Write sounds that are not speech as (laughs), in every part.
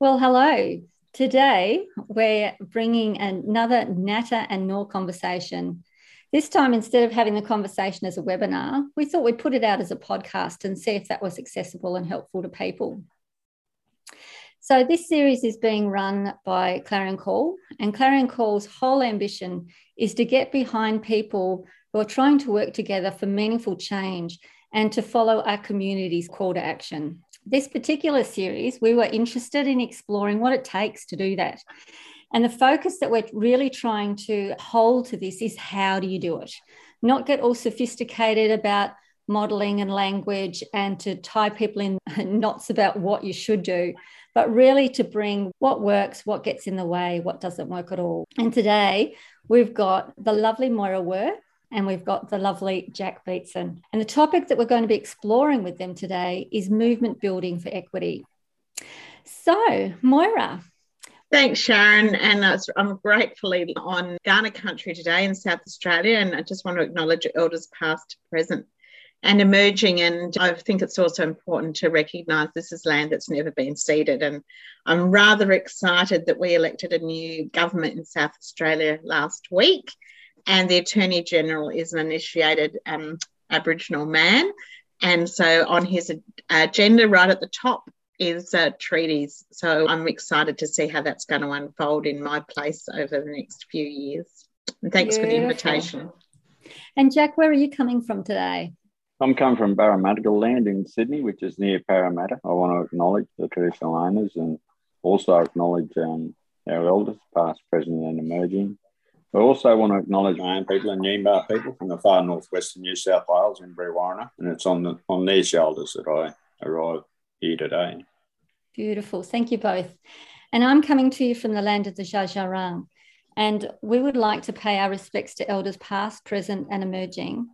Well, hello. Today we're bringing another Natter and Nor conversation. This time, instead of having the conversation as a webinar, we thought we'd put it out as a podcast and see if that was accessible and helpful to people. So, this series is being run by Clarion Call, and Clarion Call's whole ambition is to get behind people who are trying to work together for meaningful change and to follow our community's call to action. This particular series, we were interested in exploring what it takes to do that. And the focus that we're really trying to hold to this is how do you do it? Not get all sophisticated about modeling and language and to tie people in (laughs) knots about what you should do, but really to bring what works, what gets in the way, what doesn't work at all. And today we've got the lovely Moira Were, and we've got the lovely Jack Beetson. And the topic that we're going to be exploring with them today is movement building for equity. So, Moira. Thanks, Sharon. And I'm gratefully on Kaurna country today in South Australia. And I just want to acknowledge elders past, present, and emerging. And I think it's also important to recognise this is land that's never been ceded. And I'm rather excited that we elected a new government in South Australia last week and the Attorney General is an initiated um, Aboriginal man. And so on his agenda, right at the top, is uh, treaties. So I'm excited to see how that's going to unfold in my place over the next few years. And thanks Beautiful. for the invitation. And Jack, where are you coming from today? I'm coming from Parramatta land in Sydney, which is near Parramatta. I want to acknowledge the traditional owners and also acknowledge um, our elders, past, present, and emerging, I also want to acknowledge my own people and Ngemba people from the far northwestern New South Wales in Brewarrina, and it's on the, on their shoulders that I arrive here today. Beautiful. Thank you both. And I'm coming to you from the land of the Dja And we would like to pay our respects to elders past, present, and emerging.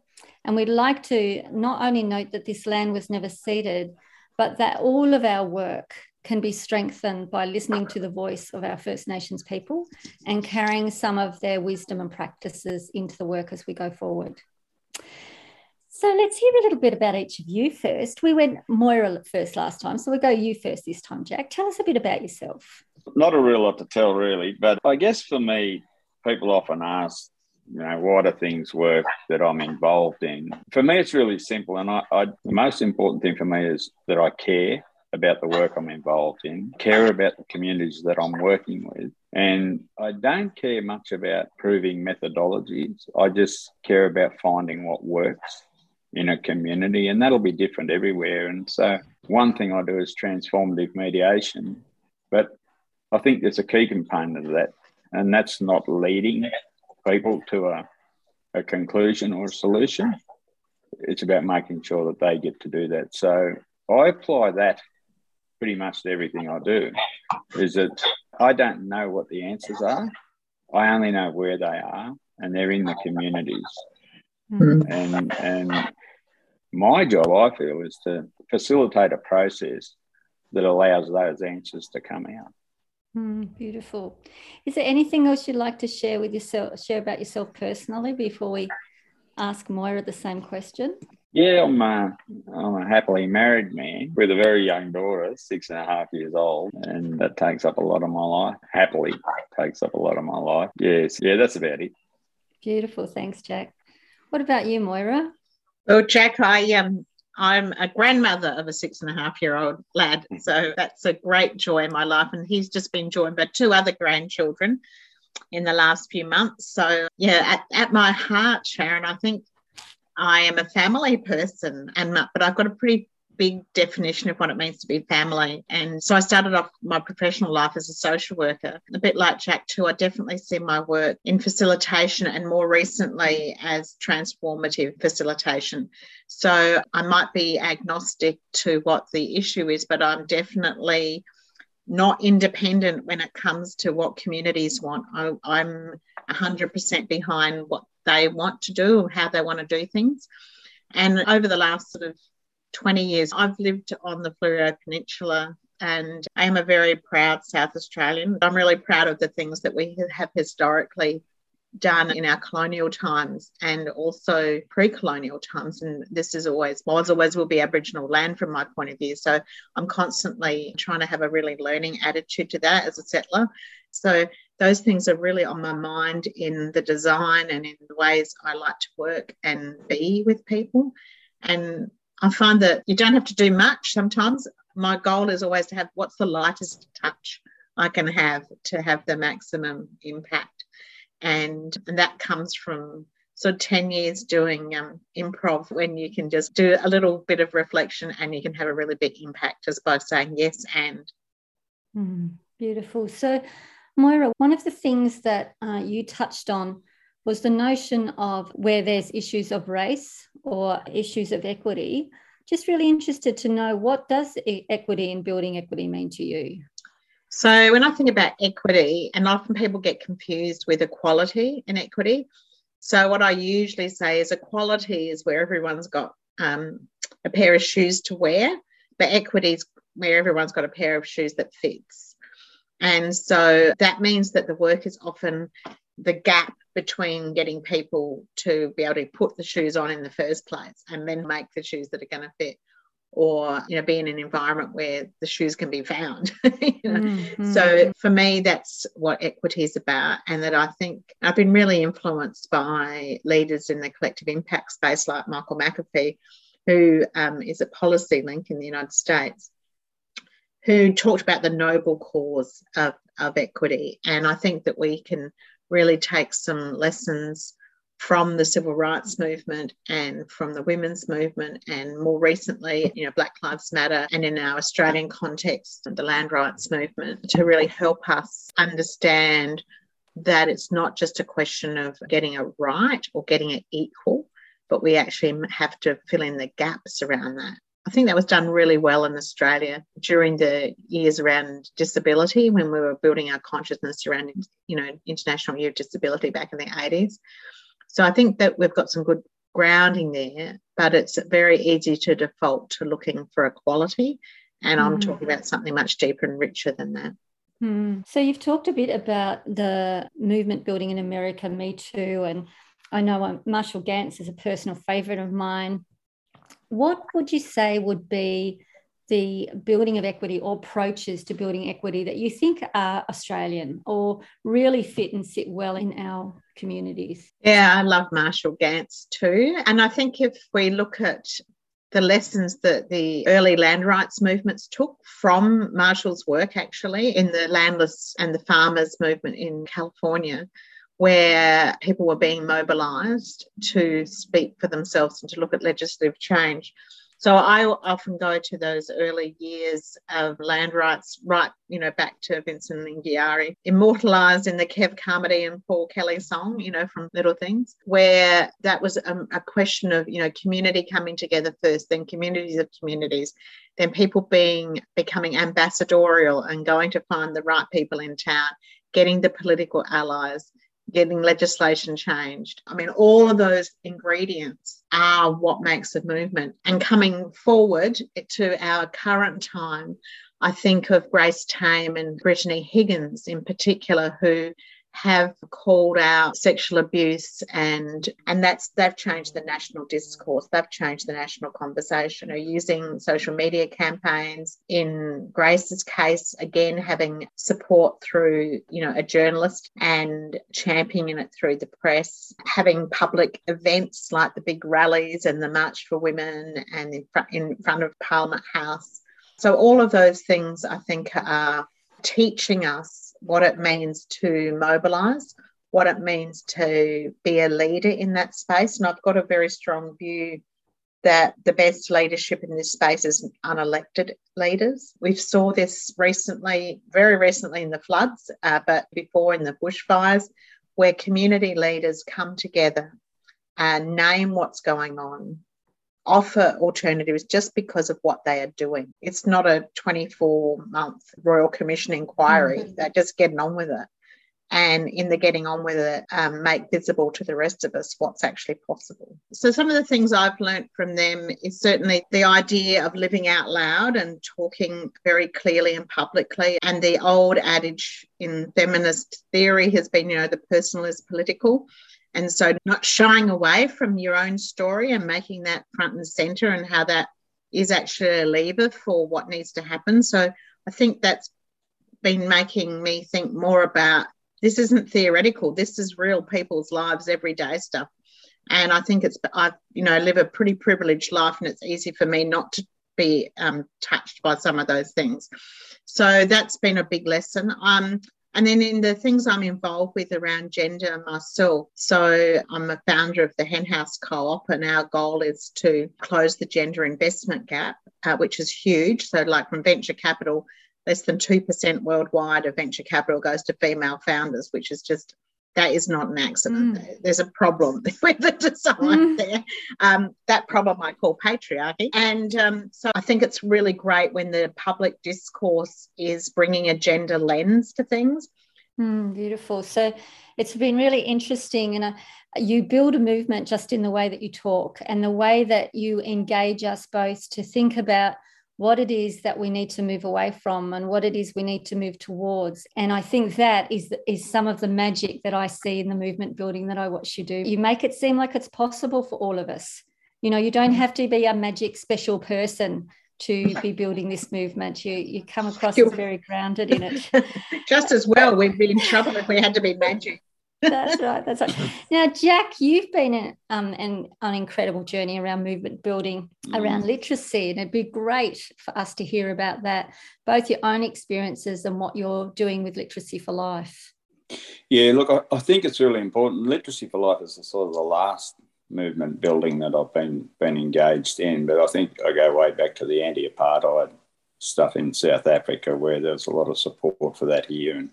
And we'd like to not only note that this land was never ceded, but that all of our work can be strengthened by listening to the voice of our First Nations people and carrying some of their wisdom and practices into the work as we go forward. So let's hear a little bit about each of you first. We went Moira first last time, so we'll go you first this time, Jack. Tell us a bit about yourself. Not a real lot to tell, really, but I guess for me, people often ask, you know, why do things work that I'm involved in? For me, it's really simple. And I, I, the most important thing for me is that I care about the work I'm involved in, care about the communities that I'm working with. And I don't care much about proving methodologies. I just care about finding what works in a community, and that'll be different everywhere. And so, one thing I do is transformative mediation, but I think there's a key component of that, and that's not leading people to a, a conclusion or a solution. It's about making sure that they get to do that. So, I apply that pretty much everything I do is that I don't know what the answers are. I only know where they are, and they're in the communities. Mm. And and my job, I feel, is to facilitate a process that allows those answers to come out. Mm, beautiful. Is there anything else you'd like to share with yourself, share about yourself personally before we ask Moira the same question? Yeah, I'm, uh, I'm a happily married man with a very young daughter, six and a half years old, and that takes up a lot of my life. Happily takes up a lot of my life. Yes, yeah, that's about it. Beautiful, thanks, Jack. What about you, Moira? Well, Jack, I um, I'm a grandmother of a six and a half year old lad, so that's a great joy in my life, and he's just been joined by two other grandchildren in the last few months. So yeah, at, at my heart, Sharon, I think I am a family person, and but I've got a pretty big definition of what it means to be family. And so I started off my professional life as a social worker. A bit like Jack, too, I definitely see my work in facilitation and more recently as transformative facilitation. So I might be agnostic to what the issue is, but I'm definitely not independent when it comes to what communities want. I, am 100% behind what they want to do, how they want to do things. And over the last sort of 20 years, I've lived on the Fleurieu Peninsula and I am a very proud South Australian. I'm really proud of the things that we have historically done in our colonial times and also pre-colonial times and this is always was always will be aboriginal land from my point of view so i'm constantly trying to have a really learning attitude to that as a settler so those things are really on my mind in the design and in the ways i like to work and be with people and i find that you don't have to do much sometimes my goal is always to have what's the lightest touch I can have to have the maximum impact. And, and that comes from sort of 10 years doing um, improv when you can just do a little bit of reflection and you can have a really big impact just by saying yes and. Mm, beautiful. So, Moira, one of the things that uh, you touched on was the notion of where there's issues of race or issues of equity. Just really interested to know what does equity and building equity mean to you? So when I think about equity, and often people get confused with equality and equity. So what I usually say is equality is where everyone's got um, a pair of shoes to wear, but equity is where everyone's got a pair of shoes that fits. And so that means that the work is often the gap between getting people to be able to put the shoes on in the first place and then make the shoes that are going to fit or you know be in an environment where the shoes can be found (laughs) you know? mm-hmm. so for me that's what equity is about and that i think i've been really influenced by leaders in the collective impact space like michael mcafee who um, is at PolicyLink in the united states who talked about the noble cause of, of equity and i think that we can really take some lessons from the civil rights movement and from the women's movement, and more recently, you know, Black Lives Matter, and in our Australian context, the land rights movement, to really help us understand that it's not just a question of getting it right or getting it equal, but we actually have to fill in the gaps around that. I think that was done really well in Australia during the years around disability when we were building our consciousness around, you know, International Year of Disability back in the 80s. So I think that we've got some good grounding there, but it's very easy to default to looking for equality. And mm. I'm talking about something much deeper and richer than that. Mm. So you've talked a bit about the movement building in America, Me Too, and I know Marshall Ganz is a personal favourite of mine. What would you say would be the building of equity or approaches to building equity that you think are Australian or really fit and sit well in our communities? Yeah, I love Marshall Ganz too. And I think if we look at the lessons that the early land rights movements took from Marshall's work, actually, in the landless and the farmers movement in California, where people were being mobilized to speak for themselves and to look at legislative change. So I often go to those early years of land rights, right, you know, back to Vincent Lingiari, immortalized in the Kev Carmody and Paul Kelly song, you know, from Little Things, where that was a, a question of, you know, community coming together first, then communities of communities, then people being becoming ambassadorial and going to find the right people in town, getting the political allies getting legislation changed. I mean, all of those ingredients are what makes a movement. And coming forward to our current time, I think of Grace Tame and Brittany Higgins in particular, who have called out sexual abuse and and that's they've changed the national discourse. They've changed the national conversation. Are using social media campaigns? In grace's case again having support through you know a journalist and championing it through the press having public events like the big rallies and the march for women and in front, in front of parliament house. So all of those things i think are teaching us what it means to mobilize, what it means to be a leader in that space. And I've got a very strong view that the best leadership in this space is unelected leaders. We've saw this recently, very recently in the floods, uh, but before in the bushfires, where community leaders come together and name what's going on, offer alternatives just because of what they are doing. It's not a 24 month Royal Commission inquiry. Mm-hmm. They're just getting on with it. and in the getting on with it, um, make visible to the rest of us what's actually possible. So, some of the things I've learned from them is certainly the idea of living out loud and talking very clearly and publicly. And the old adage in feminist theory has been, you know, the personal is political. And so, not shying away from your own story and making that front and center and how that is actually a lever for what needs to happen. So, I think that's been making me think more about this isn't theoretical. This is real people's lives, everyday stuff. And I think it's, I, you know, live a pretty privileged life and it's easy for me not to be um, touched by some of those things. So that's been a big lesson. Um, and then in the things I'm involved with around gender myself, so I'm a founder of the Henhouse Co op, and our goal is to close the gender investment gap, uh, which is huge. So, like from venture capital less than 2% worldwide of venture capital goes to female founders, which is just that is not an accident. Mm. There's a problem (laughs) with the design mm. there. Um, that problem I call patriarchy. And um, so I think it's really great when the public discourse is bringing a gender lens to things. Mm, beautiful. So it's been really interesting. And uh, you build a movement just in the way that you talk and the way that you engage us both to think about what it is that we need to move away from and what it is we need to move towards. And i think that is is some of the magic that i see in the movement building that i watch you do. You make it seem like it's possible for all of us. You know you don't mm-hmm. have to be a magic special person to be building this movement. You you come across as very grounded in it. (laughs) Just as well we'd be in trouble if we had to be magic that's right. That's right. Now, Jack, you've been in, um, an, an incredible journey around movement building, mm. around literacy, and it'd be great for us to hear about that, both your own experiences and what you're doing with Literacy for Life. Yeah, look, I, I think it's really important. Literacy for Life is the, sort of the last movement building that I've been been engaged in, but I think I go way back to the anti-apartheid stuff in South Africa, where there's a lot of support for that here, and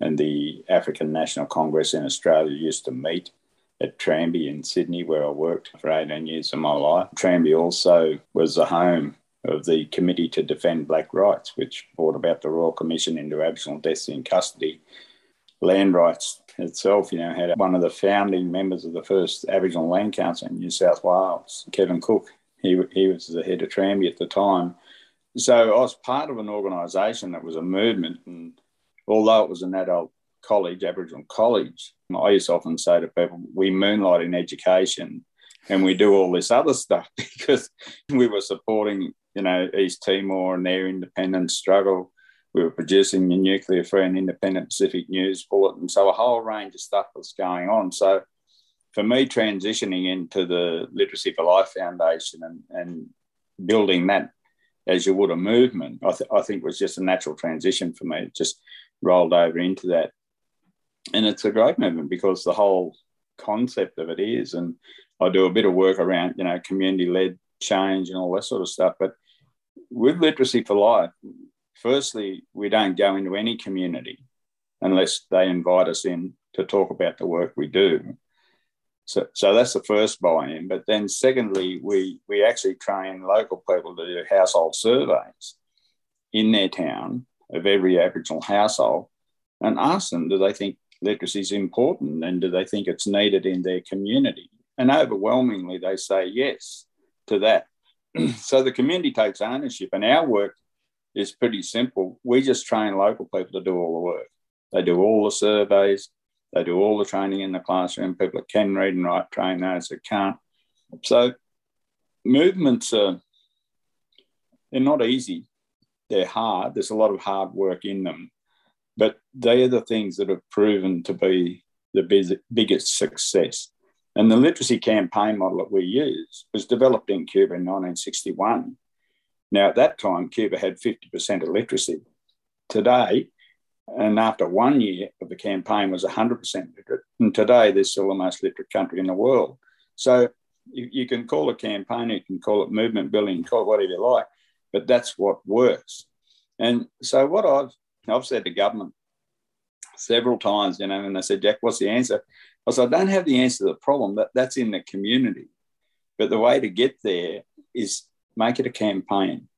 and the African National Congress in Australia used to meet at Tranby in Sydney, where I worked for 18 years of my life. Tranby also was the home of the Committee to Defend Black Rights, which brought about the Royal Commission into Aboriginal Deaths in Custody. Land rights itself, you know, had one of the founding members of the first Aboriginal Land Council in New South Wales, Kevin Cook. He, he was the head of Tranby at the time. So I was part of an organisation that was a movement and although it was an adult college, Aboriginal college, I used to often say to people, we moonlight in education and we do all this other stuff (laughs) because we were supporting, you know, East Timor and their independence struggle. We were producing the nuclear free and independent Pacific News Bulletin. So a whole range of stuff was going on. So for me, transitioning into the Literacy for Life Foundation and, and building that as you would a movement, I, th- I think was just a natural transition for me. Just rolled over into that. And it's a great movement because the whole concept of it is, and I do a bit of work around, you know, community led change and all that sort of stuff. But with Literacy for Life, firstly, we don't go into any community unless they invite us in to talk about the work we do. So, so that's the first buy-in. But then secondly, we, we actually train local people to do household surveys in their town of every Aboriginal household and ask them, do they think literacy is important and do they think it's needed in their community? And overwhelmingly, they say yes to that. (clears throat) so the community takes ownership, and our work is pretty simple. We just train local people to do all the work. They do all the surveys, they do all the training in the classroom. People that can read and write train those that can't. So movements are they're not easy they're hard. There's a lot of hard work in them, but they are the things that have proven to be the biggest success. And the literacy campaign model that we use was developed in Cuba in 1961. Now, at that time, Cuba had 50% illiteracy. Today, and after one year of the campaign was 100% literate, and today they're still the most literate country in the world. So you, you can call it campaign, you can call it movement building, call it whatever you like, but that's what works. And so what I've I've said to government several times, you know, and they said, Jack, what's the answer? I said, I don't have the answer to the problem. That that's in the community. But the way to get there is make it a campaign,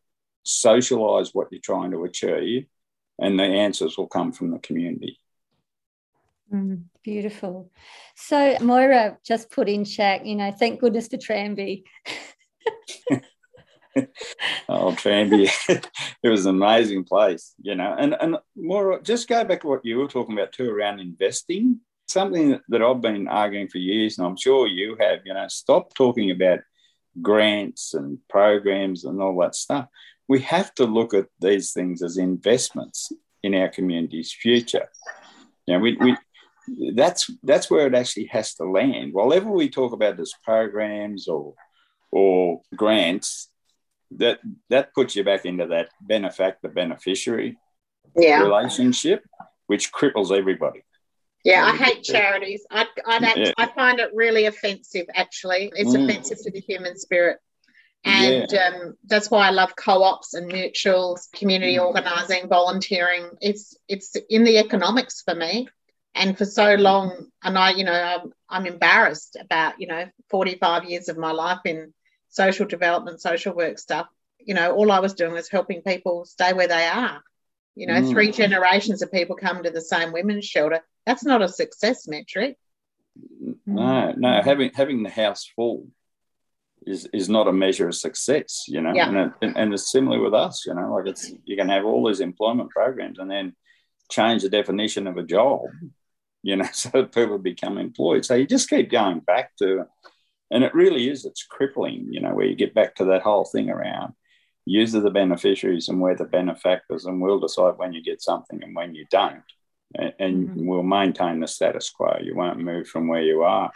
socialize what you're trying to achieve, and the answers will come from the community. Mm, beautiful. So Moira just put in chat, you know, thank goodness for Tranby. (laughs) (laughs) oh, Tranby, (laughs) it was an amazing place, you know. And and more, just go back to what you were talking about too around investing. Something that I've been arguing for years, and I'm sure you have. You know, stop talking about grants and programs and all that stuff. We have to look at these things as investments in our community's future. You know, we, we that's that's where it actually has to land. Whatever we talk about as programs or or grants, that that puts you back into that benefactor beneficiary yeah. relationship, which cripples everybody. Yeah, I hate charities. I I, yeah. I find it really offensive. Actually, it's mm. offensive to the human spirit, and yeah. um, that's why I love co-ops and mutuals, community mm. organising, volunteering. It's it's in the economics for me, and for so long, and I, you know, I'm, I'm embarrassed about you know 45 years of my life in social development, social work stuff. You know, all I was doing was helping people stay where they are. You know, mm. three generations of people come to the same women's shelter. That's not a success metric. No, no. Having having the house full is is not a measure of success. You know, yeah. and, it, and it's similar with us. You know, like it's you can have all these employment programs and then change the definition of a job. You know, (laughs) so people become employed. So you just keep going back to, and it really is. It's crippling. You know, where you get back to that whole thing around Use are the beneficiaries and we're the benefactors, and we'll decide when you get something and when you don't. And, and mm-hmm. we'll maintain the status quo. You won't move from where you are.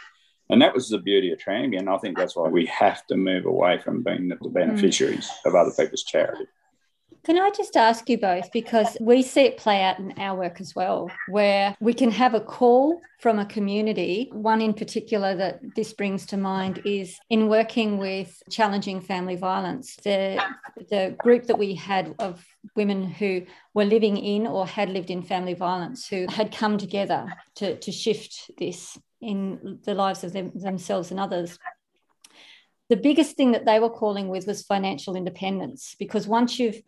And that was the beauty of Tranby. And I think that's why we have to move away from being the beneficiaries mm-hmm. of other people's charity. Can I just ask you both, because we see it play out in our work as well, where we can have a call from a community. One in particular that this brings to mind is in working with challenging family violence. The, the group that we had of women who were living in or had lived in family violence who had come together to, to shift this in the lives of them, themselves and others the biggest thing that they were calling with was financial independence because once you've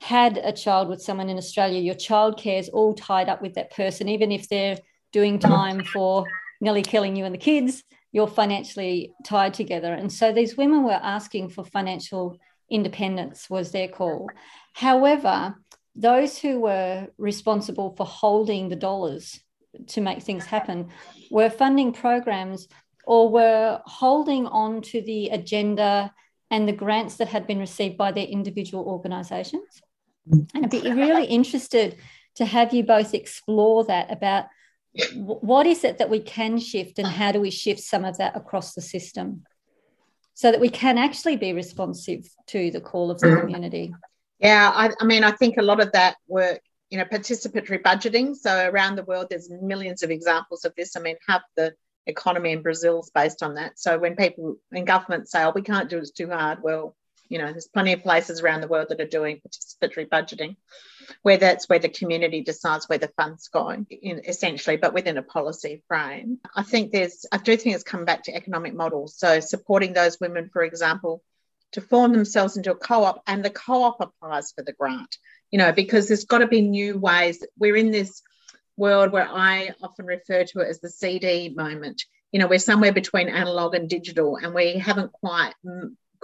had a child with someone in Australia, your childcare is all tied up with that person, even if they're doing time for nearly killing you and the kids, you're financially tied together. And so these women were asking for financial independence, was their call. However, those who were responsible for holding the dollars to make things happen were funding programs or were holding on to the agenda and the grants that had been received by their individual organisations. And I'd be really interested to have you both explore that about what is it that we can shift and how do we shift some of that across the system so that we can actually be responsive to the call of the mm. community. Yeah, I, I mean, I think a lot of that work, you know, participatory budgeting. So around the world, there's millions of examples of this. I mean, half the economy in Brazil is based on that. So when people in government say, oh, we can't do it, it's too hard, well, you know, there's plenty of places around the world that are doing participatory budgeting, where that's where the community decides where the funds go, in, essentially, but within a policy frame. I think there's, I do think it's come back to economic models. So supporting those women, for example, to form themselves into a co-op, and the co-op applies for the grant. You know, because there's got to be new ways. We're in this world where I often refer to it as the CD moment. You know, we're somewhere between analog and digital, and we haven't quite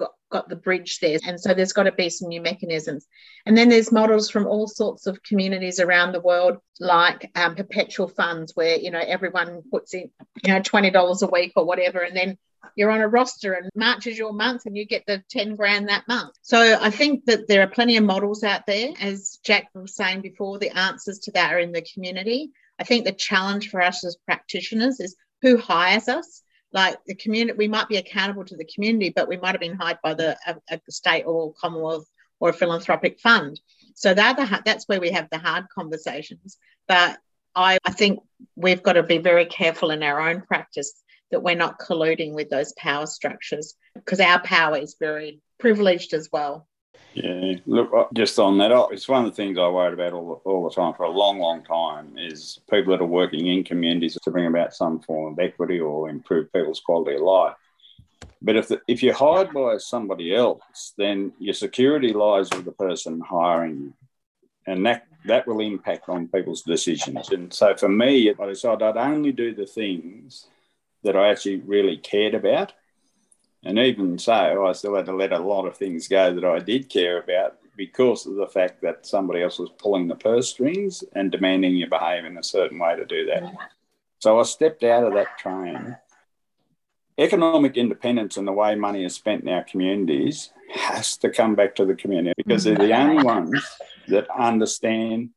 got, got the bridge there. And so there's got to be some new mechanisms. And then there's models from all sorts of communities around the world, like um, perpetual funds, where, you know, everyone puts in, you know, $20 a week or whatever. And then you're on a roster and March is your month and you get the 10 grand that month. So I think that there are plenty of models out there. As Jack was saying before, the answers to that are in the community. I think the challenge for us as practitioners is who hires us like the community we might be accountable to the community but we might have been hired by the a, a state or commonwealth or a philanthropic fund so that that's where we have the hard conversations but I, I think we've got to be very careful in our own practice that we're not colluding with those power structures because our power is very privileged as well yeah, look, uh, just on that, it's one of the things I worried about all, all the time for a long, long time is people that are working in communities to bring about some form of equity or improve people's quality of life. But if the, if you're hired by somebody else, then your security lies with the person hiring you, and that that will impact on people's decisions. And so for me, I decided I'd only do the things that I actually really cared about. And even so, I still had to let a lot of things go that I did care about because of the fact that somebody else was pulling the purse strings and demanding you behave in a certain way to do that. So I stepped out of that train. Economic independence and the way money is spent in our communities has to come back to the community because they're the mm-hmm. only ones that understand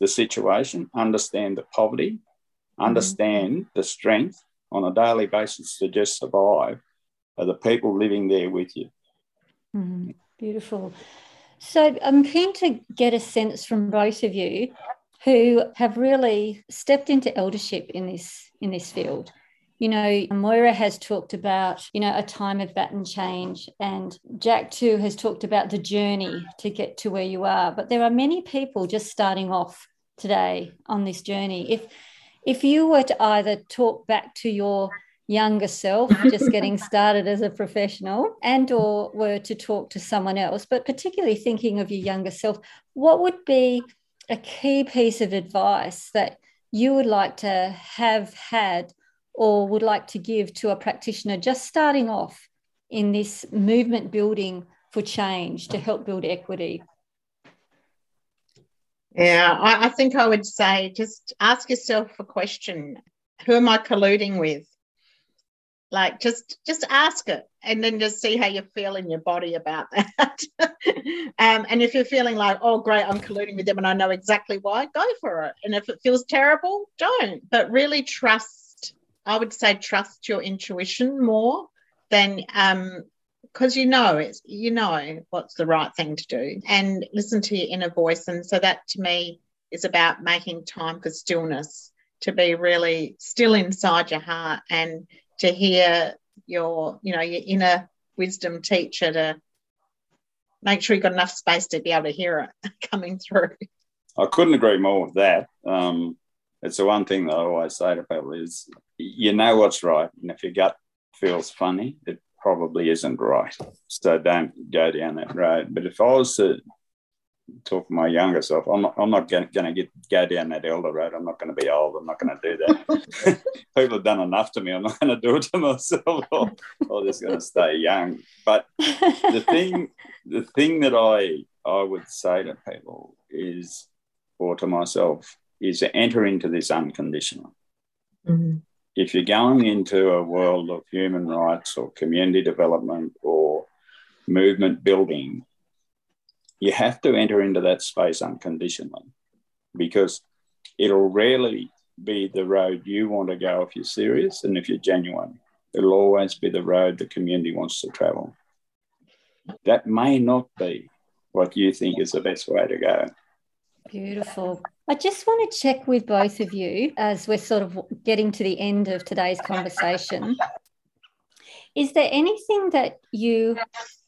the situation, understand the poverty, understand the strength on a daily basis to just survive are the people living there with you. Mm-hmm. Beautiful. So I'm keen to get a sense from both of you who have really stepped into eldership in this in this field. You know, Moira has talked about, you know, a time of baton change, and Jack too has talked about the journey to get to where you are. But there are many people just starting off today on this journey. If if you were to either talk back to your younger self just getting started as a professional and or were to talk to someone else but particularly thinking of your younger self what would be a key piece of advice that you would like to have had or would like to give to a practitioner just starting off in this movement building for change to help build equity yeah I, I think i would say just ask yourself a question. Who am i colluding with? Like just just ask it and then just see how you feel in your body about (laughs) that. Um, and if you're feeling like oh great i'm colluding with them and i know exactly why go for it. And if it feels terrible don't. But really trust i would say trust your intuition more than um because you know it's you know what's the right thing to do and listen to your inner voice and so that to me is about making time for stillness to be really still inside your heart and to hear your, you know, your inner wisdom teacher to make sure you've got enough space to be able to hear it (laughs) coming through. I couldn't agree more with that. Um, it's the one thing that I always say to people is you know what's right. And if your gut feels funny, it probably isn't right. So don't go down that road. But if I was to talk to my younger self. I'm not, I'm not going to get go down that elder road. I'm not going to be old. I'm not going to do that. (laughs) (laughs) People have done enough to me. I'm not going to do it to myself. (laughs) I'm just going to stay young. But the thing, the thing that I I would say to people is, or to myself, is to enter into this unconditional. Mm-hmm. If you're going into a world of human rights or community development or movement building, you have to enter into that space unconditionally because it'll rarely be the road you want to go if you're serious and if you're genuine. It'll always be the road the community wants to travel. That may not be what you think is the best way to go. Beautiful. I just want to check with both of you as we're sort of getting to the end of today's conversation. Is there anything that you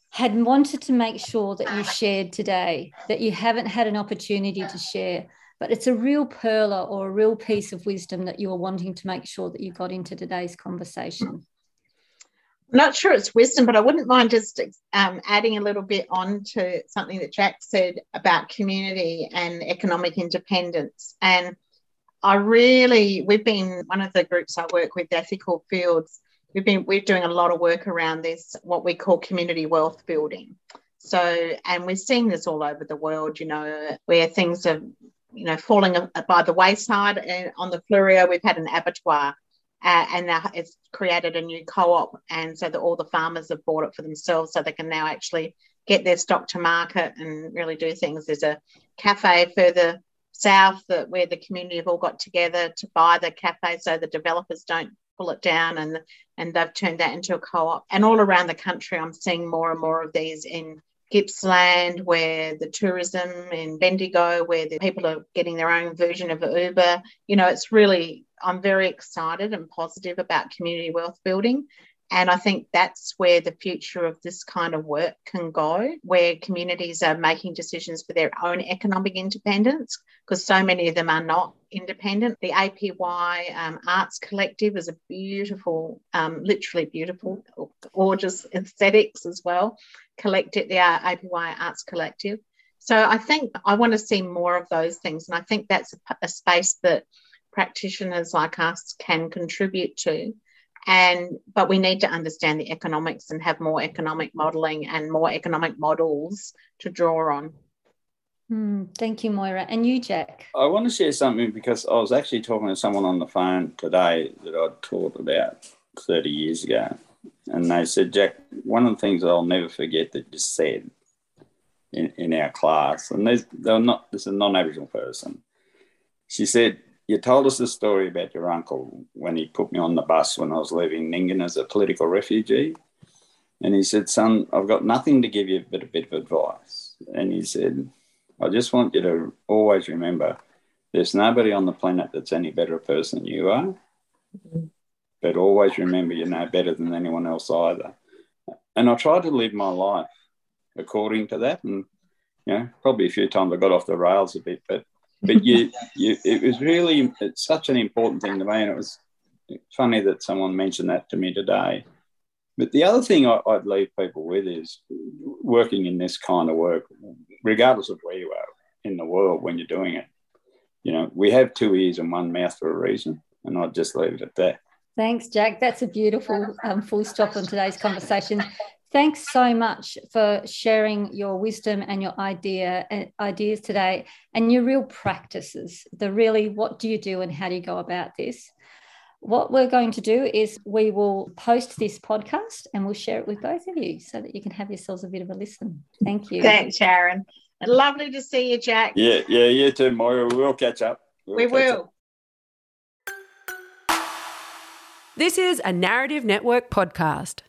had wanted to make sure that you shared today that you haven't had an opportunity to share but it's a real perler or a real piece of wisdom that you are wanting to make sure that you got into today's conversation not sure it's wisdom, but I wouldn't mind just um, adding a little bit on to something that Jack said about community and economic independence. And I really, we've been one of the groups I work with, Ethical Fields, we've been we're doing a lot of work around this what we call community wealth building so and we're seeing this all over the world you know where things are you know falling by the wayside and on the Fleurieu we've had an abattoir uh, and now it's created a new co-op and so that all the farmers have bought it for themselves so they can now actually get their stock to market and really do things. There's a cafe further south that where the community have all got together to buy the cafe so the developers don't pull it down and and they've turned that into a co-op. And all around the country i'm seeing more and more of these in Gippsland, where the tourism in Bendigo, where the people are getting their own version of Uber. You know, it's really, I'm very excited and positive about community wealth building. And I think that's where the future of this kind of work can go, where communities are making decisions for their own economic independence, because so many of them are not independent. The APY um, Arts Collective is a beautiful, um, literally beautiful, gorgeous aesthetics as well. Collective, the APY Arts Collective. So I think I want to see more of those things. And I think that's a, a space that practitioners like us can contribute to and but we need to understand the economics and have more economic modeling and more economic models to draw on. Mm, thank you moira. And you jack? I want to share something because i was actually talking to someone on the phone today that i'd taught about 30 years ago. And they said jack one of the things i'll never forget that you said in, in our class and there's, they're not this is a non-aboriginal person. She said you told us the story about your uncle when he put me on the bus when I was leaving Ningen as a political refugee. And he said, Son, I've got nothing to give you but a bit of advice. And he said, I just want you to always remember there's nobody on the planet that's any better a person than you are. But always remember you're no better than anyone else either. And I tried to live my life according to that. And, you know, probably a few times I got off the rails a bit, but but you, you, it was really it's such an important thing to me, and it was funny that someone mentioned that to me today. But the other thing I, would leave people with is working in this kind of work, regardless of where you are in the world when you're doing it. You know, we have two ears and one mouth for a reason, and I'd just leave it at that. Thanks, Jack. That's a beautiful um, full stop on today's conversation. Thanks so much for sharing your wisdom and your idea uh, ideas today and your real practices. The really what do you do and how do you go about this? What we're going to do is we will post this podcast and we'll share it with both of you so that you can have yourselves a bit of a listen. Thank you. Thanks, Sharon. And lovely to see you, Jack. Yeah, yeah, you too, Moira. We'll catch up. We'll we catch will. Up. This is a Narrative Network podcast.